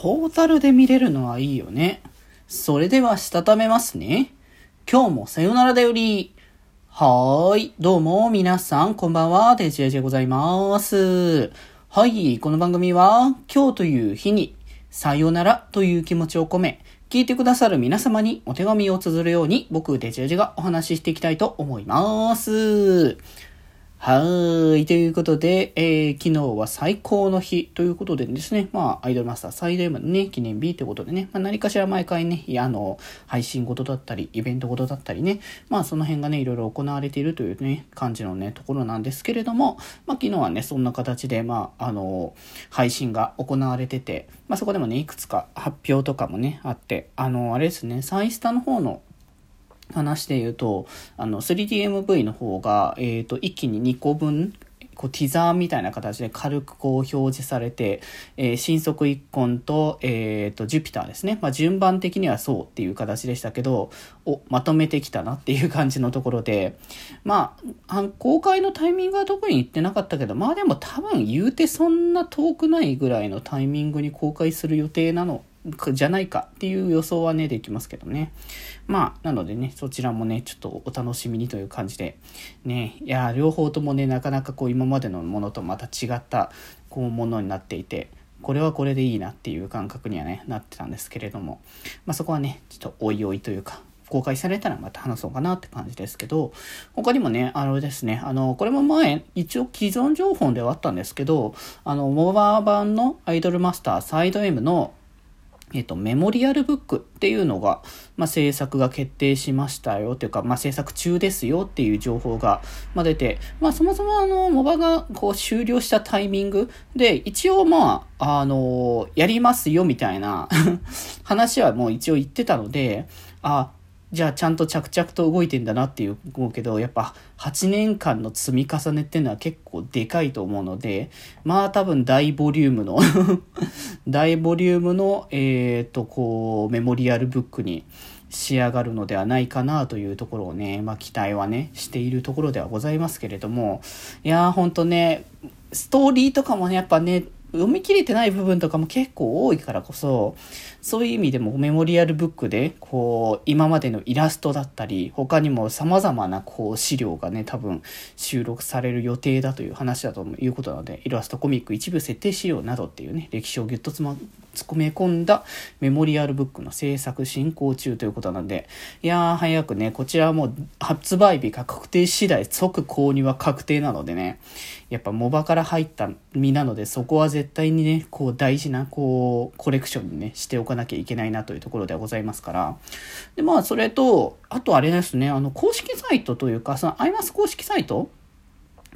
ポータルで見れるのはいいよね。それでは、したためますね。今日もさよならだより。はーい。どうも、皆さん、こんばんは。デジェジでございます。はい。この番組は、今日という日に、さよならという気持ちを込め、聞いてくださる皆様にお手紙を綴るように、僕、デジェジがお話ししていきたいと思います。はい。ということで、えー、昨日は最高の日ということでですね、まあ、アイドルマスター最大のね、記念日ということでね、まあ、何かしら毎回ね、あの、配信事だったり、イベント事だったりね、まあ、その辺がね、いろいろ行われているというね、感じのね、ところなんですけれども、まあ、昨日はね、そんな形で、まあ、あの、配信が行われてて、まあ、そこでもね、いくつか発表とかもね、あって、あの、あれですね、サイスタの方の話で言うと、あの、3DMV の方が、えっ、ー、と、一気に2個分、こうティザーみたいな形で軽くこう表示されて、えー、新速一婚と、えっ、ー、と、ジュピターですね。まあ、順番的にはそうっていう形でしたけど、お、まとめてきたなっていう感じのところで、まあ、公開のタイミングは特に言ってなかったけど、まあでも多分言うてそんな遠くないぐらいのタイミングに公開する予定なのじゃないかっていう予想はね、できますけどね。まあ、なのでね、そちらもね、ちょっとお楽しみにという感じで、ね、いや、両方ともね、なかなかこう今までのものとまた違った、こう、ものになっていて、これはこれでいいなっていう感覚にはね、なってたんですけれども、まあそこはね、ちょっとおいおいというか、公開されたらまた話そうかなって感じですけど、他にもね、あのですね、あの、これも前、一応既存情報ではあったんですけど、あの、モバー版のアイドルマスターサイド M のえっと、メモリアルブックっていうのが、まあ、制作が決定しましたよというか、まあ、制作中ですよっていう情報が、まあ、出て、まあ、そもそもあの、モバがこう終了したタイミングで、一応まあ、あの、やりますよみたいな 話はもう一応言ってたので、あ、じゃあちゃんと着々と動いてんだなっていう思うけど、やっぱ8年間の積み重ねっていうのは結構でかいと思うので、まあ多分大ボリュームの 大ボリュームの、えっ、ー、と、こう、メモリアルブックに仕上がるのではないかなというところをね、まあ期待はね、しているところではございますけれども、いやーほんとね、ストーリーとかもね、やっぱね、読み切れてない部分とかも結構多いからこそ、そういう意味でもメモリアルブックで、こう、今までのイラストだったり、他にも様々なこう資料がね、多分収録される予定だという話だということなので、イラストコミック一部設定資料などっていうね、歴史をぎゅっと詰ま、込め込んだメモリアルブックの制作進行中ということなんで、いやー早くね、こちらはもう発売日が確定次第即購入は確定なのでね、やっぱモバから入った身なので、そこは絶対にね、こう大事な、こう、コレクションにね、しておかなきゃいけないなというところではございますから。で、まあ、それと、あとあれですね、あの、公式サイトというか、その、アイマス公式サイト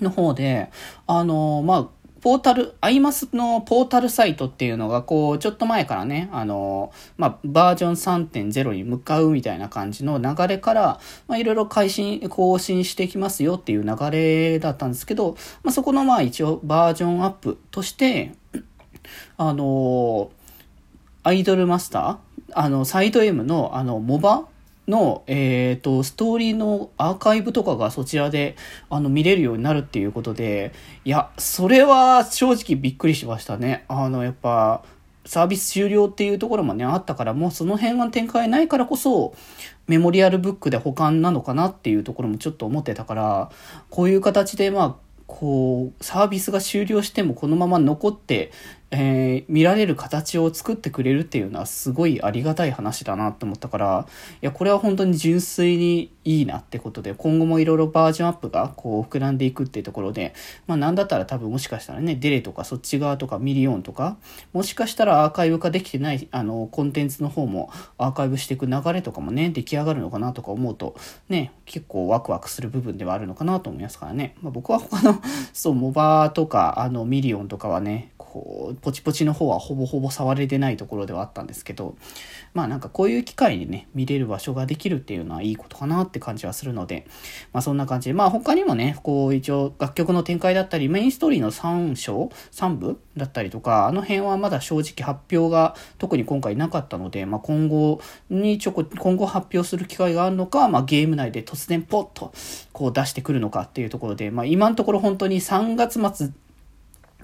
の方で、あの、まあ、ポータル、アイマスのポータルサイトっていうのが、こう、ちょっと前からね、あの、まあ、バージョン3.0に向かうみたいな感じの流れから、まあ、いろいろ改新、更新していきますよっていう流れだったんですけど、まあ、そこのまあ一応バージョンアップとして、あの、アイドルマスターあの、サイド M の、あの、モバの、えっ、ー、と、ストーリーのアーカイブとかがそちらで、あの、見れるようになるっていうことで、いや、それは正直びっくりしましたね。あの、やっぱ、サービス終了っていうところもね、あったから、もうその辺が展開ないからこそ、メモリアルブックで保管なのかなっていうところもちょっと思ってたから、こういう形で、まあ、こう、サービスが終了してもこのまま残って、えー、見られる形を作ってくれるっていうのはすごいありがたい話だなって思ったから、いや、これは本当に純粋にいいなってことで、今後もいろいろバージョンアップがこう膨らんでいくっていうところで、まあなんだったら多分もしかしたらね、デレとかそっち側とかミリオンとか、もしかしたらアーカイブ化できてない、あの、コンテンツの方もアーカイブしていく流れとかもね、出来上がるのかなとか思うと、ね、結構ワクワクする部分ではあるのかなと思いますからね。まあ僕は他の、そう、モバーとか、あの、ミリオンとかはね、こう、ポチポチの方はほぼほぼ触れてないところではあったんですけど、まあなんかこういう機会にね、見れる場所ができるっていうのはいいことかなって感じはするので、まあそんな感じで、まあ他にもね、こう一応楽曲の展開だったり、メインストーリーの3章 ?3 部だったりとか、あの辺はまだ正直発表が特に今回なかったので、まあ今後にちょこ、今後発表する機会があるのか、まあゲーム内で突然ポッとこう出してくるのかっていうところで、まあ今のところ本当に3月末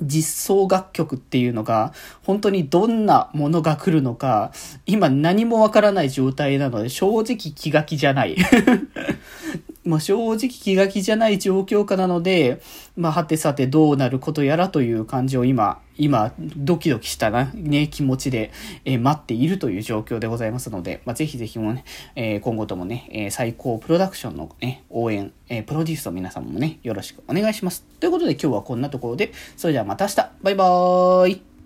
実装楽曲っていうのが、本当にどんなものが来るのか、今何もわからない状態なので、正直気が気じゃない。まあ、正直気が気じゃない状況下なので、まあ、はてさてどうなることやらという感じを今、今、ドキドキしたな、ね、気持ちで、えー、待っているという状況でございますので、まあ、ぜひぜひもね、えー、今後ともね、えー、最高プロダクションのね、応援、えプロデュースの皆様もね、よろしくお願いします。ということで今日はこんなところで、それではまた明日バイバーイ